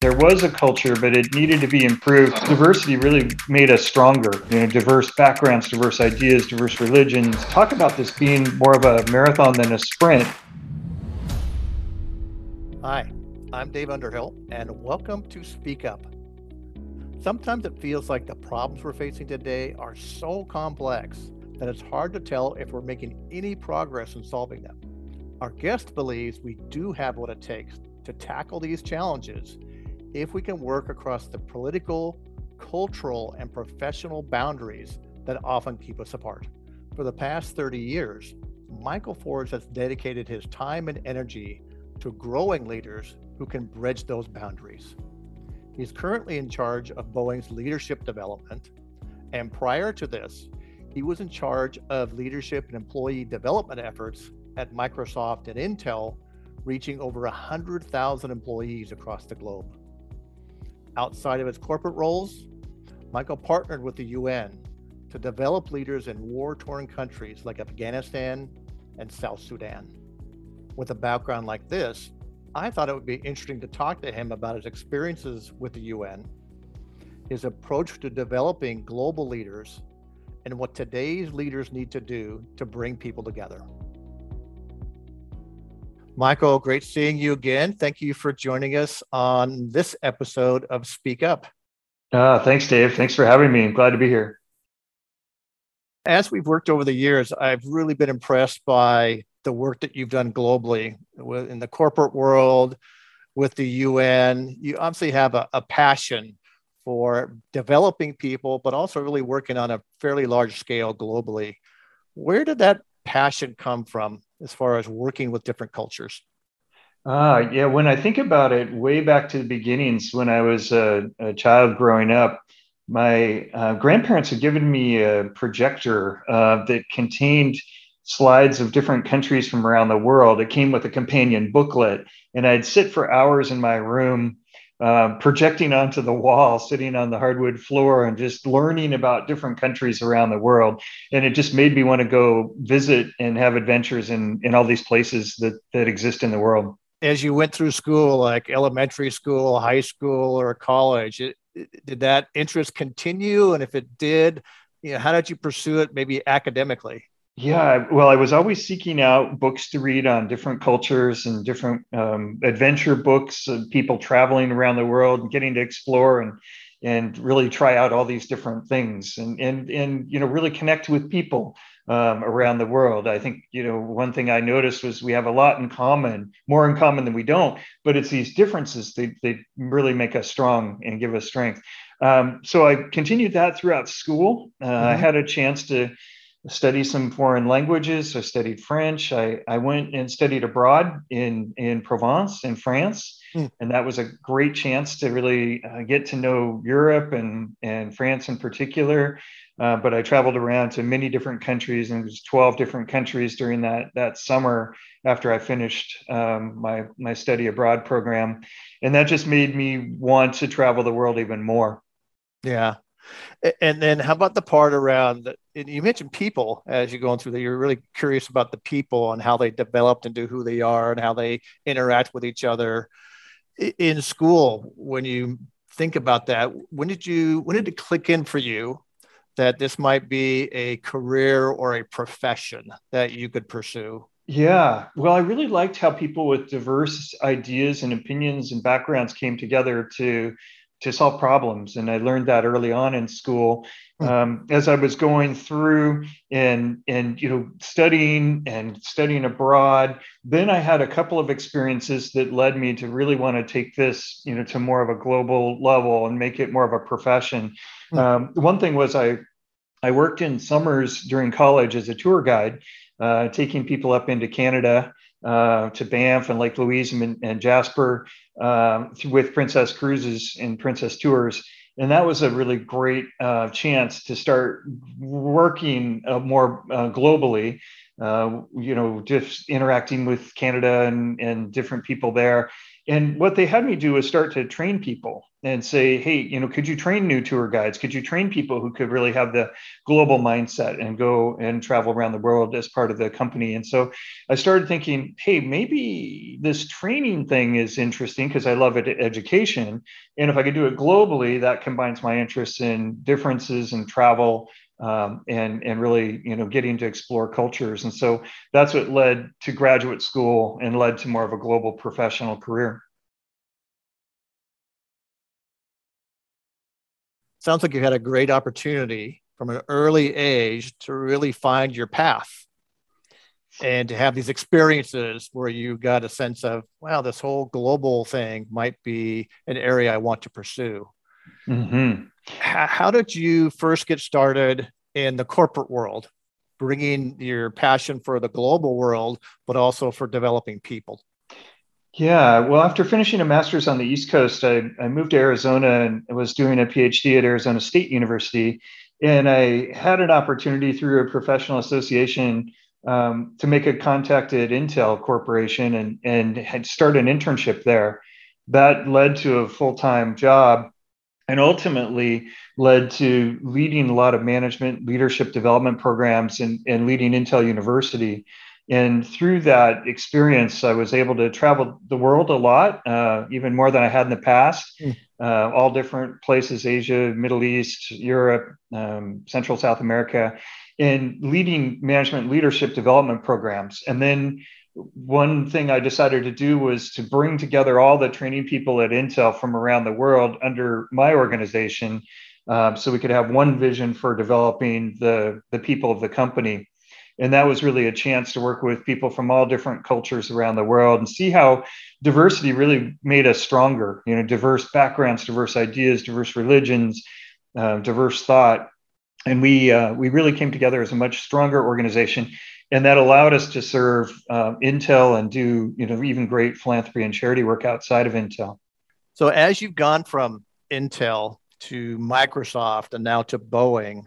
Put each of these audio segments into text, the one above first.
There was a culture, but it needed to be improved. Diversity really made us stronger. You know, diverse backgrounds, diverse ideas, diverse religions. Talk about this being more of a marathon than a sprint. Hi, I'm Dave Underhill, and welcome to Speak Up. Sometimes it feels like the problems we're facing today are so complex that it's hard to tell if we're making any progress in solving them. Our guest believes we do have what it takes to tackle these challenges if we can work across the political, cultural, and professional boundaries that often keep us apart. For the past 30 years, Michael Fors has dedicated his time and energy to growing leaders who can bridge those boundaries. He's currently in charge of Boeing's leadership development. And prior to this, he was in charge of leadership and employee development efforts at Microsoft and Intel, reaching over 100,000 employees across the globe. Outside of his corporate roles, Michael partnered with the UN to develop leaders in war torn countries like Afghanistan and South Sudan. With a background like this, I thought it would be interesting to talk to him about his experiences with the UN, his approach to developing global leaders, and what today's leaders need to do to bring people together. Michael, great seeing you again. Thank you for joining us on this episode of Speak Up. Uh, thanks, Dave. Thanks for having me. I'm glad to be here. As we've worked over the years, I've really been impressed by the work that you've done globally in the corporate world, with the UN. You obviously have a, a passion for developing people, but also really working on a fairly large scale globally. Where did that passion come from as far as working with different cultures? Uh, yeah, when I think about it, way back to the beginnings, when I was a, a child growing up, my uh, grandparents had given me a projector uh, that contained slides of different countries from around the world. It came with a companion booklet, and I'd sit for hours in my room uh, projecting onto the wall, sitting on the hardwood floor, and just learning about different countries around the world. And it just made me want to go visit and have adventures in, in all these places that, that exist in the world. As you went through school, like elementary school, high school, or college, it, did that interest continue? And if it did, you know, how did you pursue it, maybe academically? Yeah, well, I was always seeking out books to read on different cultures and different um, adventure books of people traveling around the world and getting to explore and and really try out all these different things and and and you know really connect with people um, around the world. I think you know one thing I noticed was we have a lot in common, more in common than we don't, but it's these differences they they really make us strong and give us strength. Um, so I continued that throughout school. Uh, mm-hmm. I had a chance to study some foreign languages. I studied French. I, I went and studied abroad in, in Provence, in France. Mm. And that was a great chance to really uh, get to know Europe and, and France in particular. Uh, but I traveled around to many different countries, and it was 12 different countries during that, that summer after I finished um, my, my study abroad program. And that just made me want to travel the world even more. Yeah. And then how about the part around? You mentioned people as you're going through that. You're really curious about the people and how they developed into who they are and how they interact with each other in school. When you think about that, when did you when did it click in for you that this might be a career or a profession that you could pursue? Yeah, well, I really liked how people with diverse ideas and opinions and backgrounds came together to to solve problems. And I learned that early on in school. Hmm. Um, as I was going through and and you know studying and studying abroad, then I had a couple of experiences that led me to really want to take this you know to more of a global level and make it more of a profession. Mm. Um, one thing was I I worked in summers during college as a tour guide, uh, taking people up into Canada uh, to Banff and Lake Louise and, and Jasper um, with Princess Cruises and Princess Tours. And that was a really great uh, chance to start working uh, more uh, globally, uh, you know, just interacting with Canada and, and different people there. And what they had me do was start to train people and say, hey, you know, could you train new tour guides? Could you train people who could really have the global mindset and go and travel around the world as part of the company? And so I started thinking, hey, maybe this training thing is interesting because I love it education. And if I could do it globally, that combines my interests in differences in travel um, and and really you know getting to explore cultures. And so that's what led to graduate school and led to more of a global professional career. Sounds like you had a great opportunity from an early age to really find your path and to have these experiences where you got a sense of wow this whole global thing might be an area i want to pursue. Mm-hmm how, did you first get started in the corporate world, bringing your passion for the global world, but also for developing people? Yeah, well, after finishing a master's on the East Coast, I, I moved to Arizona and was doing a PhD at Arizona State University. And I had an opportunity through a professional association um, to make a contact at Intel Corporation and, and had started an internship there. That led to a full time job and ultimately led to leading a lot of management leadership development programs and, and leading Intel University. And through that experience, I was able to travel the world a lot, uh, even more than I had in the past, mm. uh, all different places Asia, Middle East, Europe, um, Central South America, and leading management leadership development programs. And then one thing I decided to do was to bring together all the training people at Intel from around the world under my organization um, so we could have one vision for developing the, the people of the company. And that was really a chance to work with people from all different cultures around the world and see how diversity really made us stronger. You know, diverse backgrounds, diverse ideas, diverse religions, uh, diverse thought. And we, uh, we really came together as a much stronger organization and that allowed us to serve uh, Intel and do you know even great philanthropy and charity work outside of Intel. So as you've gone from Intel to Microsoft and now to Boeing,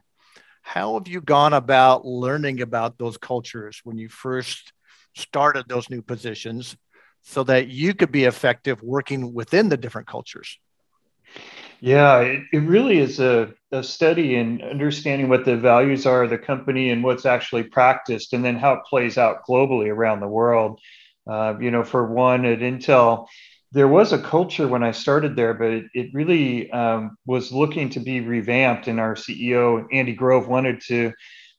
how have you gone about learning about those cultures when you first started those new positions, so that you could be effective working within the different cultures? Yeah, it, it really is a, a study in understanding what the values are of the company and what's actually practiced, and then how it plays out globally around the world. Uh, you know, for one, at Intel, there was a culture when I started there, but it, it really um, was looking to be revamped. And our CEO, Andy Grove, wanted to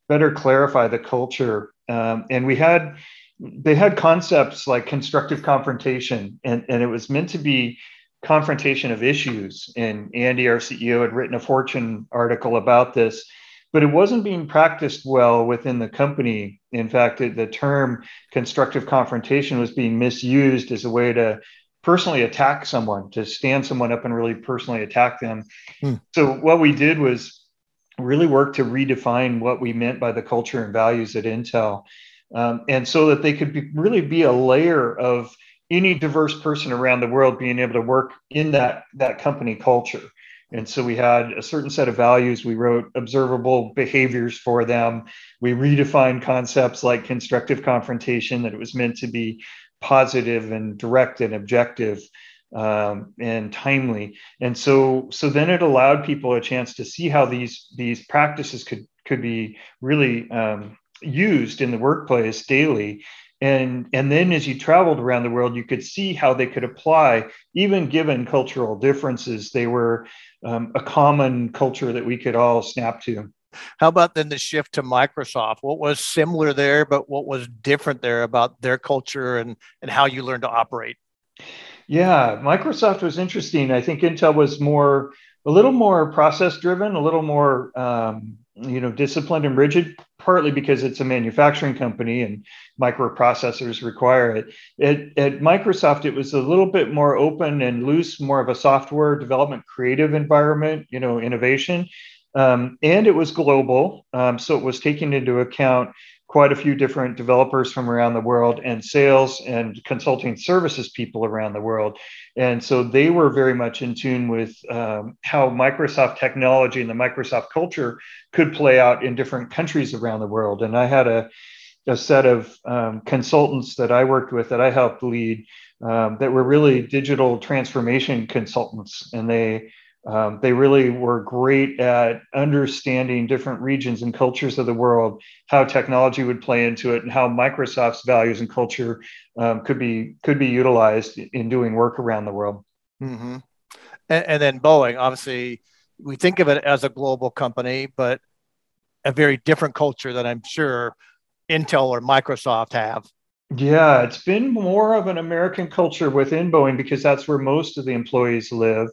better clarify the culture. Um, and we had, they had concepts like constructive confrontation, and, and it was meant to be confrontation of issues. And Andy, our CEO, had written a Fortune article about this, but it wasn't being practiced well within the company. In fact, the term constructive confrontation was being misused as a way to personally attack someone, to stand someone up and really personally attack them. Hmm. So, what we did was really work to redefine what we meant by the culture and values at Intel. Um, and so that they could be, really be a layer of any diverse person around the world being able to work in that that company culture. And so we had a certain set of values. We wrote observable behaviors for them. We redefined concepts like constructive confrontation that it was meant to be positive and direct and objective um, and timely. And so so then it allowed people a chance to see how these these practices could could be really um, used in the workplace daily and and then as you traveled around the world you could see how they could apply even given cultural differences. They were um, a common culture that we could all snap to. How about then the shift to microsoft? What was similar there but what was different there about their culture and and how you learned to operate? Yeah microsoft was interesting. I think intel was more a little more process driven a little more um, you know disciplined and rigid partly because it's a manufacturing company and microprocessors require it. At, at, Microsoft, it was a little bit more open and loose, more of a software development creative environment, you know, innovation. Um, and it was global. Um, so it was taking into account quite a few different developers from around the world and sales and consulting services people around the world. And so they were very much in tune with um, how Microsoft technology and the Microsoft culture could play out in different countries around the world. And I had a, a set of um, consultants that I worked with that I helped lead um, that were really digital transformation consultants, and they um, they really were great at understanding different regions and cultures of the world, how technology would play into it, and how Microsoft's values and culture um, could be could be utilized in doing work around the world. Mm-hmm. And, and then Boeing, obviously, we think of it as a global company, but a very different culture that I'm sure Intel or Microsoft have. Yeah, it's been more of an American culture within Boeing because that's where most of the employees live.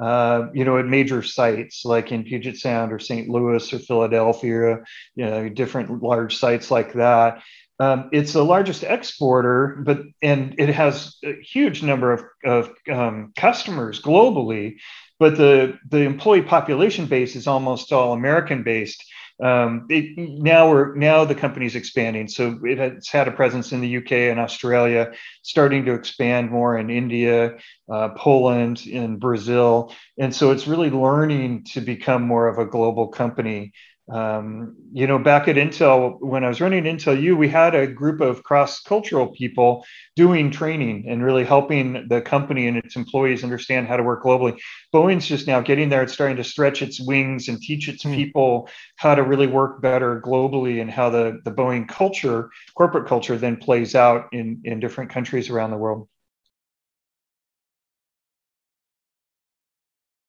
Uh, you know, at major sites like in Puget Sound or St. Louis or Philadelphia, you know, different large sites like that. Um, it's the largest exporter, but and it has a huge number of, of um, customers globally. But the the employee population base is almost all American based. Um, it, now we're now the company's expanding, so it has had a presence in the UK and Australia, starting to expand more in India, uh, Poland, and Brazil, and so it's really learning to become more of a global company um, you know, back at Intel, when I was running Intel U, we had a group of cross cultural people doing training and really helping the company and its employees understand how to work globally. Boeing's just now getting there. It's starting to stretch its wings and teach its hmm. people how to really work better globally and how the, the Boeing culture, corporate culture, then plays out in, in different countries around the world.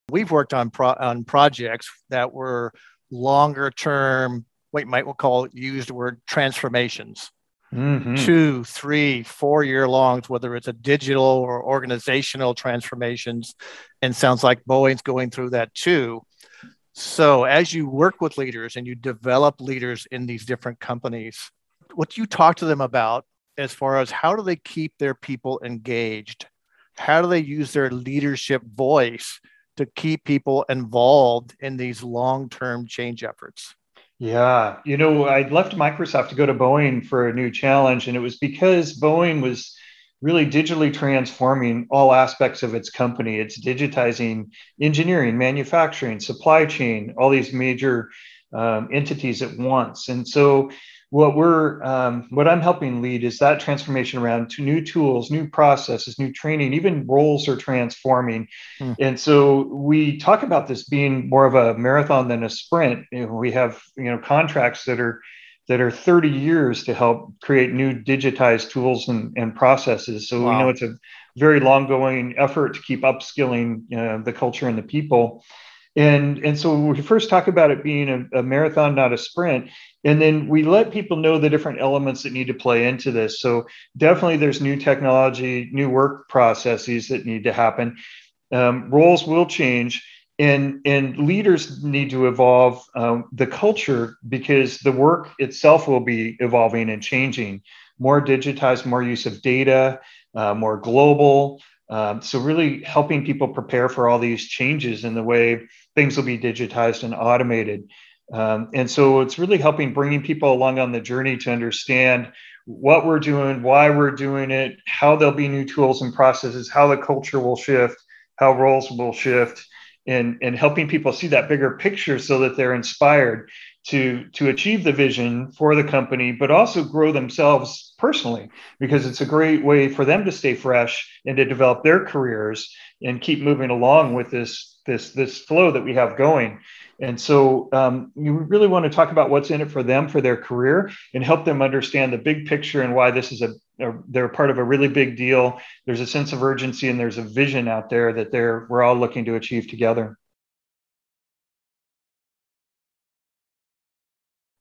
We've worked on pro- on projects that were longer term, what you might call used word transformations. Mm-hmm. Two, three, four year longs, whether it's a digital or organizational transformations. And sounds like Boeing's going through that too. So, as you work with leaders and you develop leaders in these different companies, what do you talk to them about as far as how do they keep their people engaged? How do they use their leadership voice to keep people involved in these long-term change efforts? Yeah, you know, I left Microsoft to go to Boeing for a new challenge, and it was because Boeing was really digitally transforming all aspects of its company. It's digitizing engineering, manufacturing, supply chain, all these major um, entities at once. And so what we're um, what i'm helping lead is that transformation around to new tools new processes new training even roles are transforming mm. and so we talk about this being more of a marathon than a sprint you know, we have you know contracts that are that are 30 years to help create new digitized tools and, and processes so wow. we know it's a very long going effort to keep upskilling uh, the culture and the people and and so we first talk about it being a, a, marathon not a sprint and then we let people know the different elements that need to play into this. So definitely there's new technology new work processes that need to happen. Um, roles will change and and leaders need to evolve um, the culture because the work itself will be evolving and changing. More digitized more use of data uh, more global um, so really helping people prepare for all these changes in the way things will be digitized and automated. Um, and so it's really helping bringing people along on the journey to understand what we're doing, why we're doing it, how there'll be new tools and processes, how the culture will shift, how roles will shift, and, and helping people see that bigger picture so that they're inspired to, to achieve the vision for the company, but also grow themselves personally, because it's a great way for them to stay fresh and to develop their careers and keep moving along with this, this, this flow that we have going. And so um, you really want to talk about what's in it for them for their career and help them understand the big picture and why this is a, a, they're part of a really big deal. There's a sense of urgency and there's a vision out there that they're we're all looking to achieve together.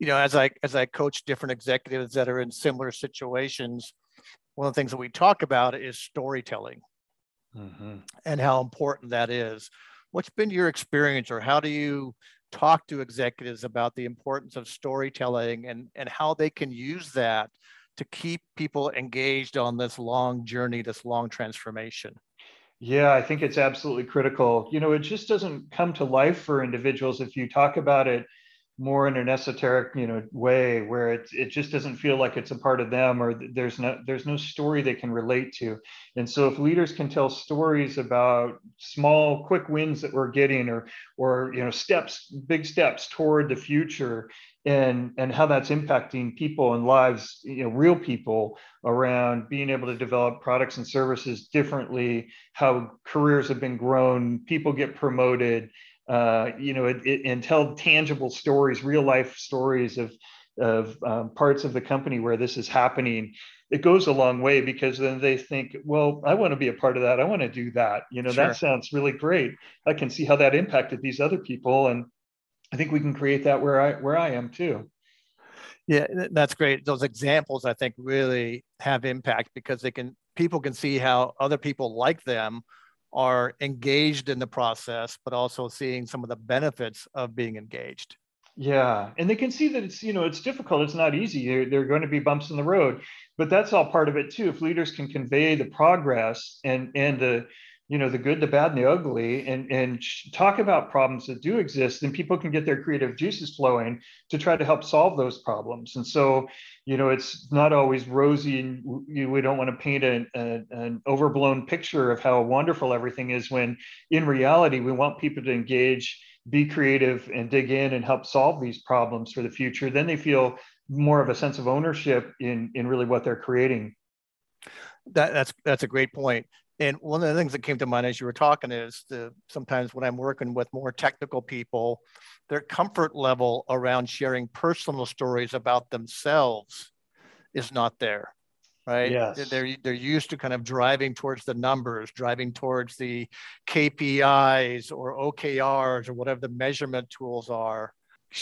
You know, as I as I coach different executives that are in similar situations, one of the things that we talk about is storytelling mm-hmm. and how important that is what's been your experience or how do you talk to executives about the importance of storytelling and, and how they can use that to keep people engaged on this long journey, this long transformation? Yeah, I think it's absolutely critical. You know, it just doesn't come to life for individuals if you talk about it more in an esoteric you know way where it, it just doesn't feel like it's a part of them or there's no there's no story they can relate to. And so if leaders can tell stories about small quick wins that we're getting or or you know steps big steps toward the future and and how that's impacting people and lives you know real people around being able to develop products and services differently how careers have been grown people get promoted uh, you know, it, it, and tell tangible stories, real life stories of of um, parts of the company where this is happening. It goes a long way because then they think, well, I want to be a part of that. I want to do that. You know, sure. that sounds really great. I can see how that impacted these other people, and I think we can create that where I where I am too. Yeah, that's great. Those examples I think really have impact because they can people can see how other people like them are engaged in the process, but also seeing some of the benefits of being engaged. Yeah, and they can see that it's you know it's difficult. It's not easy. There, there are going to be bumps in the road, but that's all part of it too. If leaders can convey the progress and and the you know the good the bad and the ugly and and talk about problems that do exist then people can get their creative juices flowing to try to help solve those problems. And so you know it's not always rosy and we don't want to paint a, a, an overblown picture of how wonderful everything is when in reality we want people to engage be creative and dig in and help solve these problems for the future. Then they feel more of a sense of ownership in in really what they're creating. That, that's that's a great point and one of the things that came to mind as you were talking is the sometimes when I'm working with more technical people, their comfort level around sharing personal stories about themselves is not there. Right. Yes. They're they're used to kind of driving towards the numbers, driving towards the KPIs or OKRs or whatever the measurement tools are.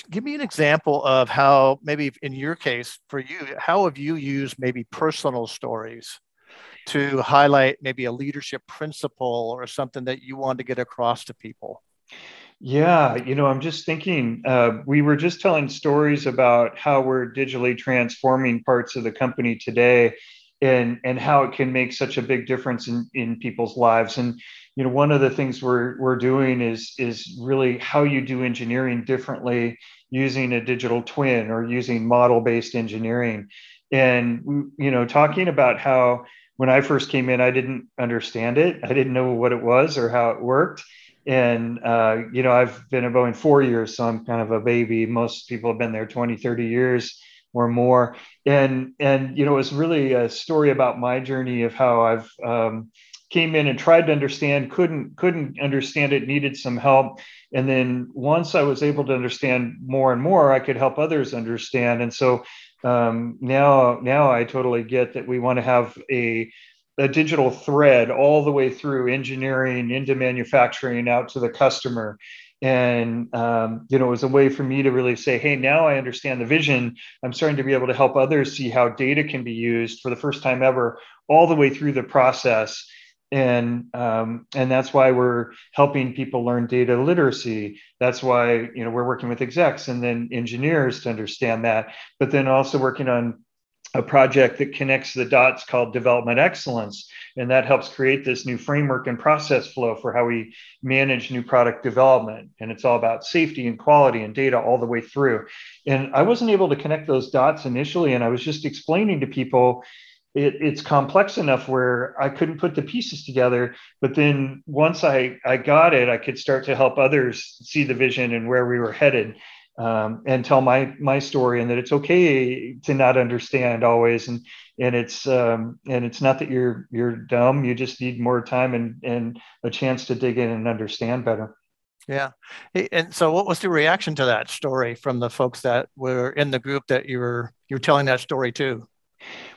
Give me an example of how maybe in your case for you, how have you used maybe personal stories to highlight maybe a leadership principle or something that you want to get across to people? Yeah, you know, I'm just thinking, uh, we were just telling stories about how we're digitally transforming parts of the company today and, and how it can make such a big difference in, in people's lives. And, you know, one of the things we're, we're doing is, is really how you do engineering differently using a digital twin or using model based engineering. And, you know, talking about how when I first came in, I didn't understand it. I didn't know what it was or how it worked. And, uh, you know, I've been at Boeing four years, so I'm kind of a baby. Most people have been there 20, 30 years or more. And, and, you know, it was really a story about my journey of how I've, um, came in and tried to understand couldn't couldn't understand it needed some help and then once i was able to understand more and more i could help others understand and so um, now now I totally get that we want to have a a digital thread all the way through engineering into manufacturing out to the customer. And um, you know it was a way for me to really say hey now i understand the vision. I'm starting to be able to help others see how data can be used for the first time ever all the way through the process and um, and that's why we're helping people learn data literacy. That's why you know we're working with execs and then engineers to understand that but then also working on a project that connects the dots called development excellence. And that helps create this new framework and process flow for how we manage new product development. And it's all about safety and quality and data all the way through. And i wasn't able to connect those dots initially and i was just explaining to people it, it's complex enough where I couldn't put the pieces together. But then once I, I got it, I could start to help others see the vision and where we were headed um, and tell my my story and that it's okay to not understand always. And and it's um, and it's not that you're you're dumb you just need more time and and a chance to dig in and understand better. Yeah. And so what was the reaction to that story from the folks that were in the group that you were you were telling that story to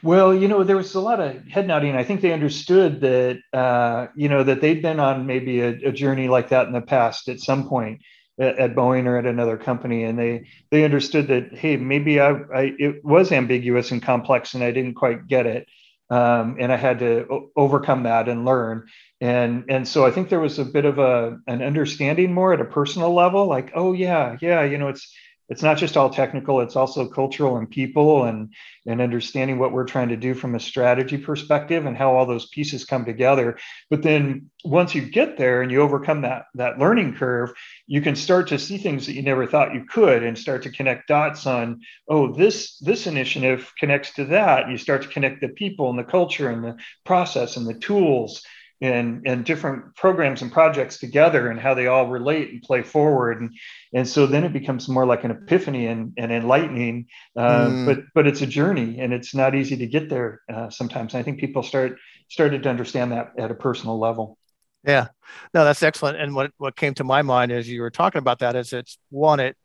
well, you know, there was a lot of head nodding. I think they understood that, uh, you know, that they'd been on maybe a, a, journey like that in the past at some point at, at, Boeing or at another company, and they they understood that, hey, maybe I, I it was ambiguous and complex, and I didn't quite get it, um, and I had to o- overcome that and learn. And and so I think there was a bit of a an understanding more at a personal level, like, oh yeah, yeah, you know, it's it's not just all technical it's also cultural and people and and understanding what we're trying to do from a strategy perspective and how all those pieces come together. But then once you get there and you overcome that that learning curve you can start to see things that you never thought you could and start to connect dots on oh this this initiative connects to that. You start to connect the people and the culture and the process and the tools and and different programs and projects together and how they all relate and play forward. And and so then it becomes more like an epiphany and, and enlightening uh, mm. but but it's a journey and it's not easy to get there uh, sometimes. I think people start started to understand that at a personal level. Yeah. No that's excellent. And what what came to my mind as you were talking about that is it's one it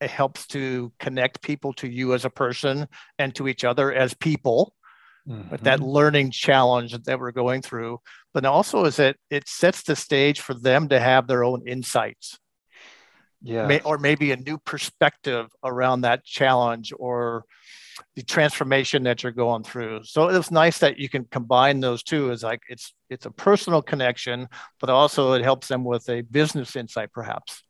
it helps to connect people to you as a person and to each other as people. Mm-hmm. but that learning challenge that we're going through but also is that it sets the stage for them to have their own insights. Yeah. May, or maybe a new perspective around that challenge or the transformation that you're going through. So it's nice that you can combine those two is like it's it's a personal connection but also it helps them with a business insight perhaps.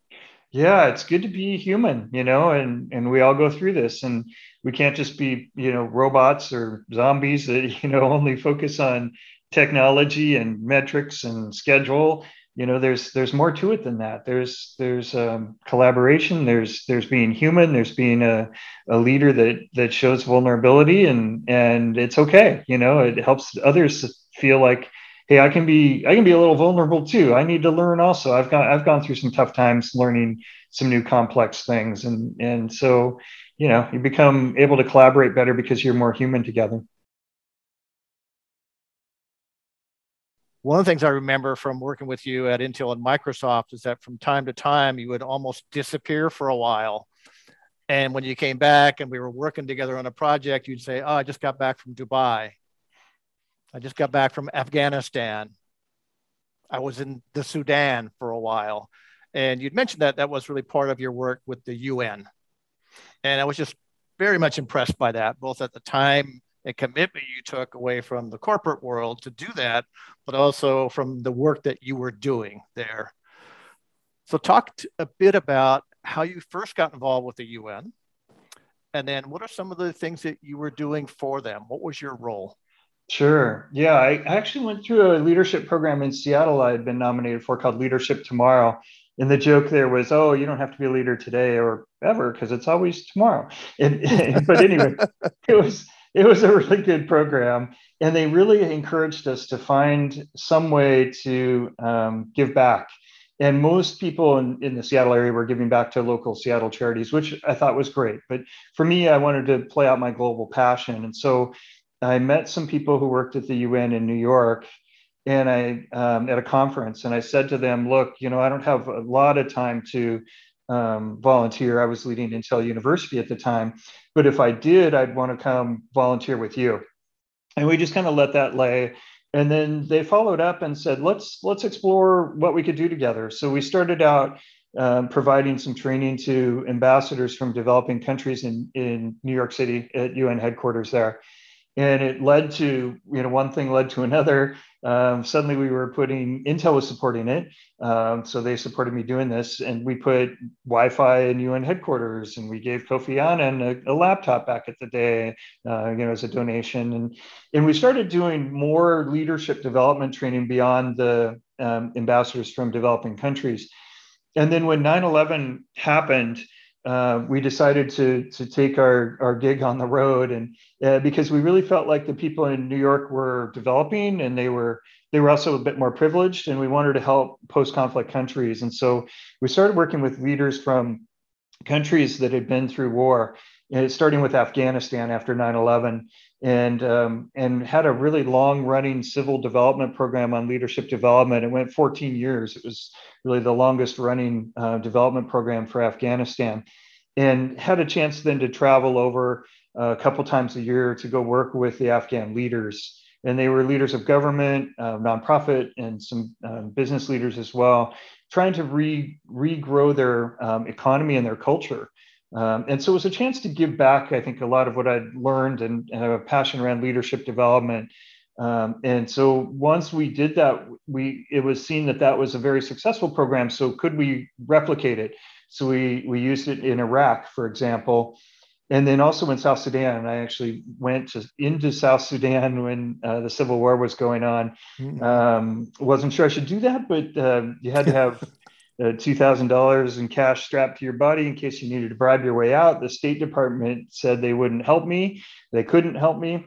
Yeah it's good to be human you know and and we all go through this and we can't just be you know robots or zombies that you know only focus on technology and metrics and schedule you know there's there's more to it than that. There's there's um, collaboration there's there's being human there's being a, a leader that that shows vulnerability and and it's okay you know it helps others feel like hey i can be i can be a little vulnerable too. I need to learn also. I've got i've gone through some tough times learning some new complex things and and so you know you become able to collaborate better because you're more human together one of the things i remember from working with you at intel and microsoft is that from time to time you would almost disappear for a while. And when you came back and we were working together on a project you'd say oh i just got back from dubai. I just got back from afghanistan. I was in the sudan for a while. And you'd mentioned that that was really part of your work with the un and I was just very much impressed by that, both at the time and commitment you took away from the corporate world to do that, but also from the work that you were doing there. So, talk a bit about how you first got involved with the UN, and then what are some of the things that you were doing for them? What was your role? Sure. Yeah, I actually went through a leadership program in Seattle I had been nominated for called Leadership Tomorrow and the joke there was, oh, you don't have to be a leader today or ever because it's always tomorrow. And, but anyway, it was it was a really good program, and they really encouraged us to find some way to um, give back. And most people in, in the Seattle area were giving back to local Seattle charities, which I thought was great. But for me, I wanted to play out my global passion, and so I met some people who worked at the UN in New York and I um, at a conference, and I said to them, "Look, you know, I don't have a lot of time to um, volunteer. I was leading Intel University at the time, but if I did, I'd want to come volunteer with you." And we just kind of let that lay. And then they followed up and said, "Let's let's explore what we could do together." So we started out um, providing some training to ambassadors from developing countries in, in New York City at UN headquarters there. And it led to, you know, one thing led to another um, suddenly we were putting Intel was supporting it, um, so they supported me doing this, and we put Wi-Fi in UN headquarters, and we gave Kofi Annan a, a laptop back at the day, uh, you know, as a donation, and and we started doing more leadership development training beyond the um, ambassadors from developing countries, and then when 9/11 happened uh, we decided to to take our our gig on the road and uh, because we really felt like the people in New York were developing and they were they were also a bit more privileged and we wanted to help post conflict countries. And so we started working with leaders from countries that had been through war uh, starting with Afghanistan after 9/11 and um, and had a really long running civil development program on leadership development. It went 14 years. It was really the longest running uh, development program for Afghanistan, and had a chance then to travel over a couple times a year to go work with the Afghan leaders. And they were leaders of government, uh, nonprofit, and some um, business leaders as well, trying to re regrow their um, economy and their culture. Um, and so it was a chance to give back, I think, a lot of what I'd learned and, and have a passion around leadership development. Um, and so once we did that, we it was seen that that was a very successful program. So could we replicate it? So we we used it in Iraq, for example, and then also in South Sudan. I actually went to, into South Sudan when uh, the civil war was going on. Mm-hmm. Um, wasn't sure I should do that, but uh, you had to have uh, two thousand dollars in cash strapped to your body in case you needed to bribe your way out. The State Department said they wouldn't help me. They couldn't help me,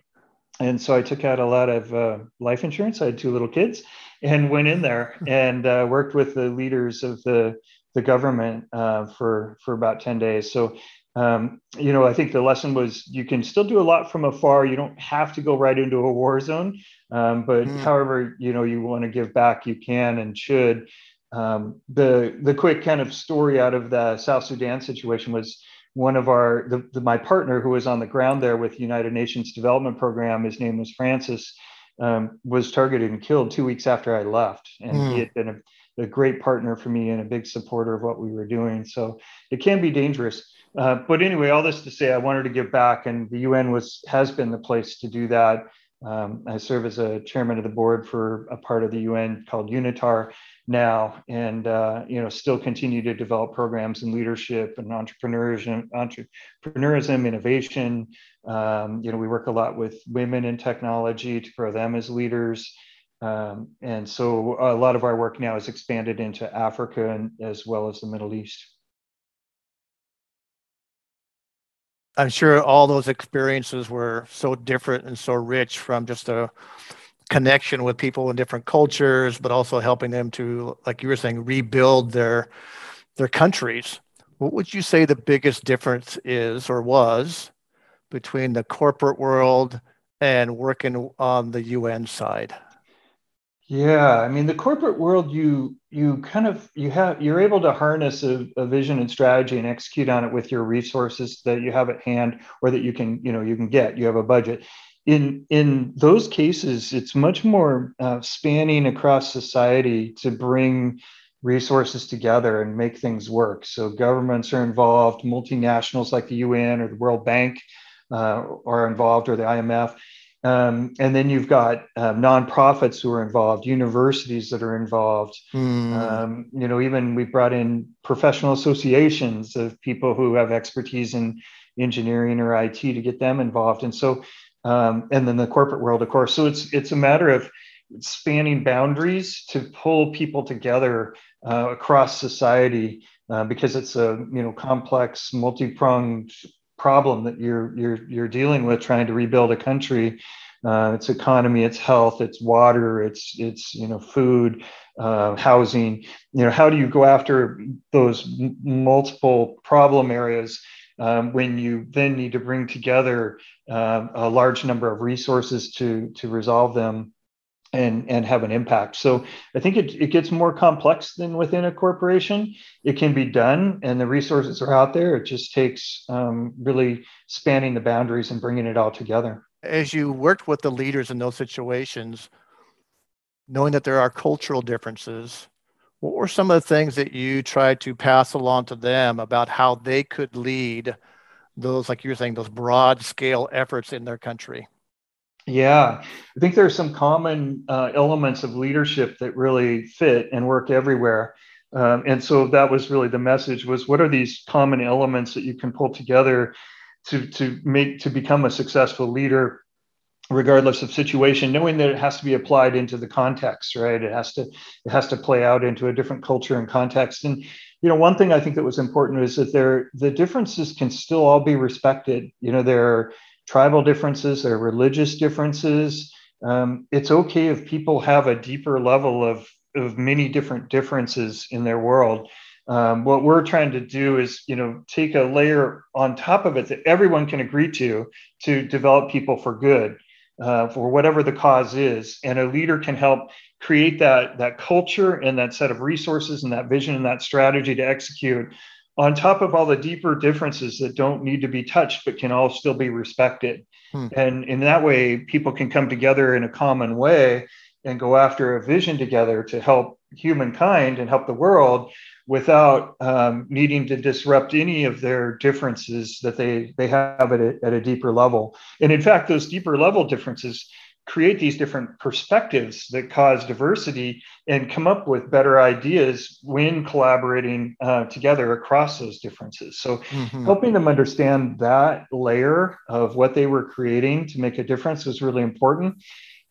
and so I took out a lot of uh, life insurance. I had two little kids, and went in there and uh, worked with the leaders of the the government uh, for for about 10 days so um, you know, I think the lesson was you can still do a lot from afar. You don't have to go right into a war zone, um, but mm. however you know you want to give back, you can and should. Um, the the quick kind of story out of the South Sudan situation was one of our the, the, my partner who was on the ground there with United Nations Development Program. His name was Francis. Um, was targeted and killed two weeks after I left, and mm. he had been a, a great partner for me and a big supporter of what we were doing. So it can be dangerous. Uh, but anyway, all this to say, I wanted to give back, and the UN was has been the place to do that. Um, I serve as a chairman of the board for a part of the UN called UNITAR now, and uh, you know still continue to develop programs in leadership and entrepreneurship, entrepreneurism, innovation. Um, you know, we work a lot with women in technology to grow them as leaders. Um, and so a lot of our work now is expanded into Africa and as well as the Middle East. I'm sure all those experiences were so different and so rich from just a connection with people in different cultures, but also helping them to, like you were saying, rebuild their their countries. What would you say the biggest difference is or was between the corporate world and working on the UN side? Yeah, I mean the corporate world you you kind of you have you're able to harness a, a, vision and strategy and execute on it with your resources that you have at hand or that you can you know you can get you have a budget in in those cases it's much more uh, spanning across society to bring resources together and make things work so governments are involved multinationals like the un or the world bank uh, are involved or the imf um, and then you've got um, nonprofits who are involved, universities that are involved. Mm. Um, you know, even we've brought in professional associations of people who have expertise in engineering or IT to get them involved. And so, um, and then the corporate world, of course. So it's it's a matter of spanning boundaries to pull people together uh, across society uh, because it's a you know complex, multi-pronged problem that you're you're you're dealing with trying to rebuild a country uh, its economy its health its water its its you know food uh, housing you know how do you go after those m- multiple problem areas um, when you then need to bring together uh, a large number of resources to to resolve them and and have an impact. So I think it, it gets more complex than within a corporation. It can be done, and the resources are out there. It just takes um, really spanning the boundaries and bringing it all together. As you worked with the leaders in those situations, knowing that there are cultural differences, what were some of the things that you tried to pass along to them about how they could lead those, like you were saying, those broad scale efforts in their country? Yeah, I think there are some common uh, elements of leadership that really fit and work everywhere. Um, and so that was really the message was what are these common elements that you can pull together to, to make to become a successful leader regardless of situation knowing that it has to be applied into the context right it has to it has to play out into a different culture and context and you know one thing i think that was important is that there the differences can still all be respected you know there are tribal differences, there are religious differences. Um, it's okay if people have a deeper level of, of many different differences in their world. Um, what we're trying to do is, you know, take a layer on top of it that everyone can agree to to develop people for good, uh, for whatever the cause is, and a leader can help create that that culture and that set of resources and that vision and that strategy to execute on top of all the deeper differences that don't need to be touched but can all still be respected hmm. and in that way people can come together in a common way and go after a vision together to help humankind and help the world without um, needing to disrupt any of their differences that they they have at a, at a deeper level and in fact those deeper level differences create these different perspectives that cause diversity and come up with better ideas when collaborating uh, together across those differences. So, mm-hmm. helping them understand that layer of what they were creating to make a difference was really important.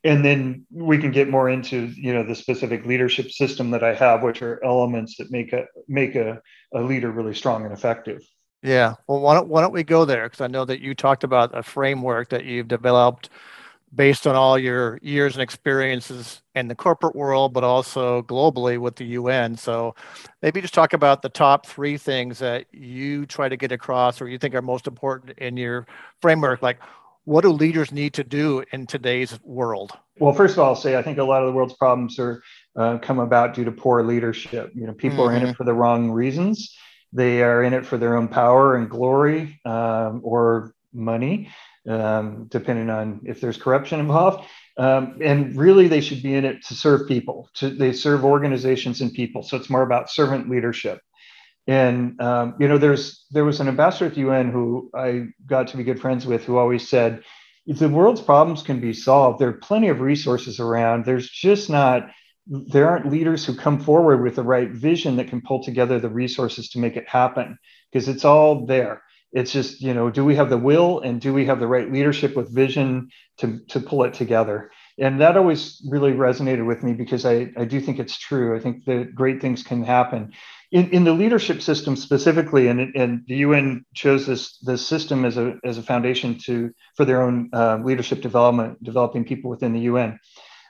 And then we can get more into you know the specific leadership system that I have, which are elements that make a make a, a leader really strong and effective. Yeah. Well, why don't, why don't we go there? Because I know that you talked about a framework that you've developed based on all your years and experiences in the corporate world, but also globally with the UN. So maybe just talk about the top three things that you try to get across or you think are most important in your framework. Like, what do leaders need to do in today's world? Well, first of all, I'll say I think a lot of the world's problems are uh, come about due to poor leadership. You know, people mm-hmm. are in it mm-hmm. for the wrong reasons they are in it for their own power and glory um, or money, um, depending on if there's corruption involved. Um, and really, they should be in it to serve people. To, they serve organizations and people. So it's more about servant leadership. And um, you know, there's there was an ambassador at the UN who I got to be good friends with, who always said, if the world's problems can be solved, there are plenty of resources around. There's just not there aren't leaders who come forward with the right vision that can pull together the resources to make it happen. Because it's all there. It's just you know do we have the will and do we have the right leadership with vision to, to pull it together? And that always really resonated with me because I, I do think it's true. I think that great things can happen in, in the leadership system specifically and, and the un chose this this system as a, as a foundation to for their own uh, leadership development developing people within the un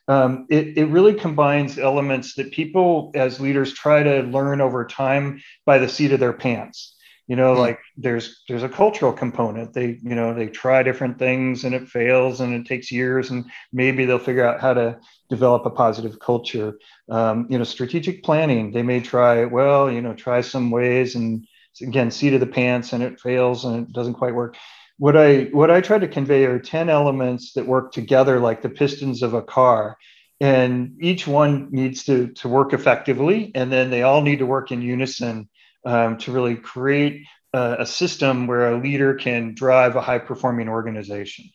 um, it, it really combines elements that people as leaders try to learn over time by the seat of their pants you know mm-hmm. like there's there's a cultural component they you know they try different things and it fails and it takes years and maybe they'll figure out how to develop a positive culture um, you know strategic planning they may try well you know try some ways and again seat of the pants and it fails and it doesn't quite work what I what I try to convey are 10 elements that work together like the pistons of a car. And each one needs to, to work effectively, and then they all need to work in unison um, to really create a, a, system where a leader can drive a high performing organization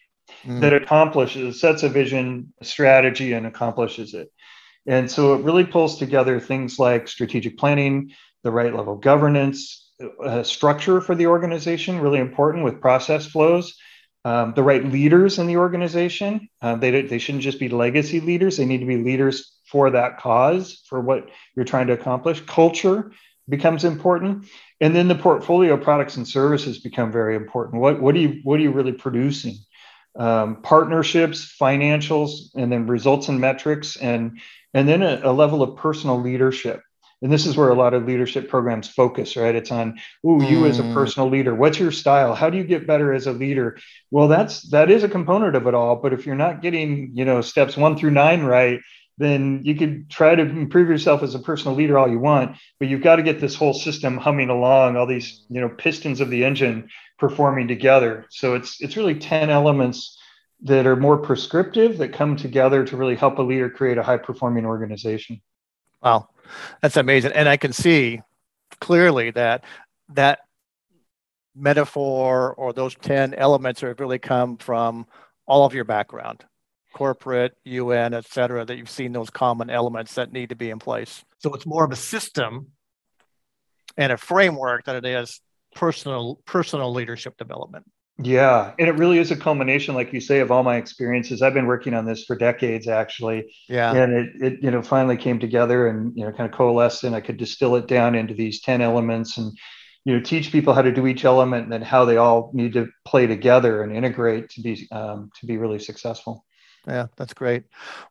mm. that accomplishes, sets a vision, a strategy, and accomplishes it. And so it really pulls together things like strategic planning, the right level governance, uh, structure for the organization, really important with process flows. Um, the right leaders in the organization. Uh, they, they shouldn't just be legacy leaders, they need to be leaders for that cause, for what you're trying to accomplish. Culture becomes important. And then the portfolio products and services become very important. What, what, are, you, what are you really producing? Um, partnerships, financials, and then results and metrics, and, and then a, a level of personal leadership and this is where a lot of leadership programs focus right it's on ooh you mm. as a mm. personal leader what's your style how do you get better as a leader well that's that is a component of it all but if you're not getting you know steps one through nine right then you could try to improve yourself as a personal leader all you want but you've got to get this whole system humming along all these you know pistons of the engine performing together. So it's it's really 10 elements that are more prescriptive that come together to really help a leader create a high performing organization. Wow. That's amazing. And I can see clearly that that metaphor or those 10 elements have really come from all of your background corporate un et cetera that you've seen those common elements that need to be in place so it's more of a system and a framework than it is personal personal leadership development yeah, and it really is a culmination, like you say, of all my experiences. I've been working on this for decades, actually. Yeah. And it, it you know, finally came together and you know, kind of coalesced, and I could distill it down into these ten elements, and you know, teach people how to do each element, and then how they all need to play together and integrate to be um, to be really successful. Yeah, that's great.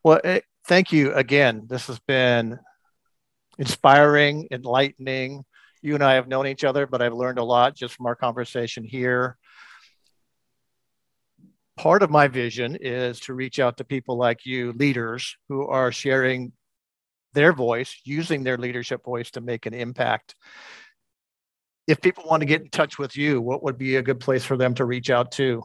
Well, it, thank you again. This has been inspiring, enlightening. You and I have known each other, but I've learned a lot just from our conversation here part of my vision is to reach out to people like you, leaders who are sharing their voice, using their leadership voice to make an impact. If people want to get in touch with you, what would be a good place for them to reach out to?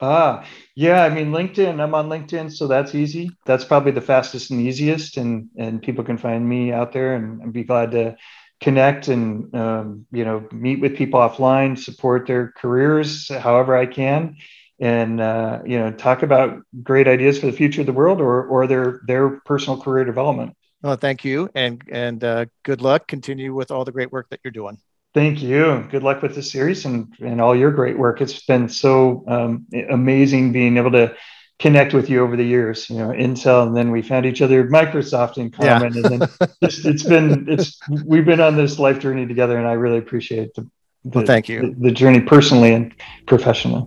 Ah, yeah. I mean, LinkedIn. I'm on LinkedIn, so that's easy. That's probably the fastest and easiest, and and people can find me out there, and I'd be glad to connect and um, you know meet with people offline, support their careers however I can and uh, you know talk about great ideas for the future of the world or or their their personal career development. Well, thank you, and and uh, good luck. Continue with all the great work that you're doing. Thank you. Good luck with the series and and all your great work. It's been so um, amazing being able to connect with you over the years. You know, Intel, and then we found each other at Microsoft in common, yeah. and then just, it's been it's we've been on this life journey together, and I really appreciate the, the well, thank you the, the journey personally and professionally.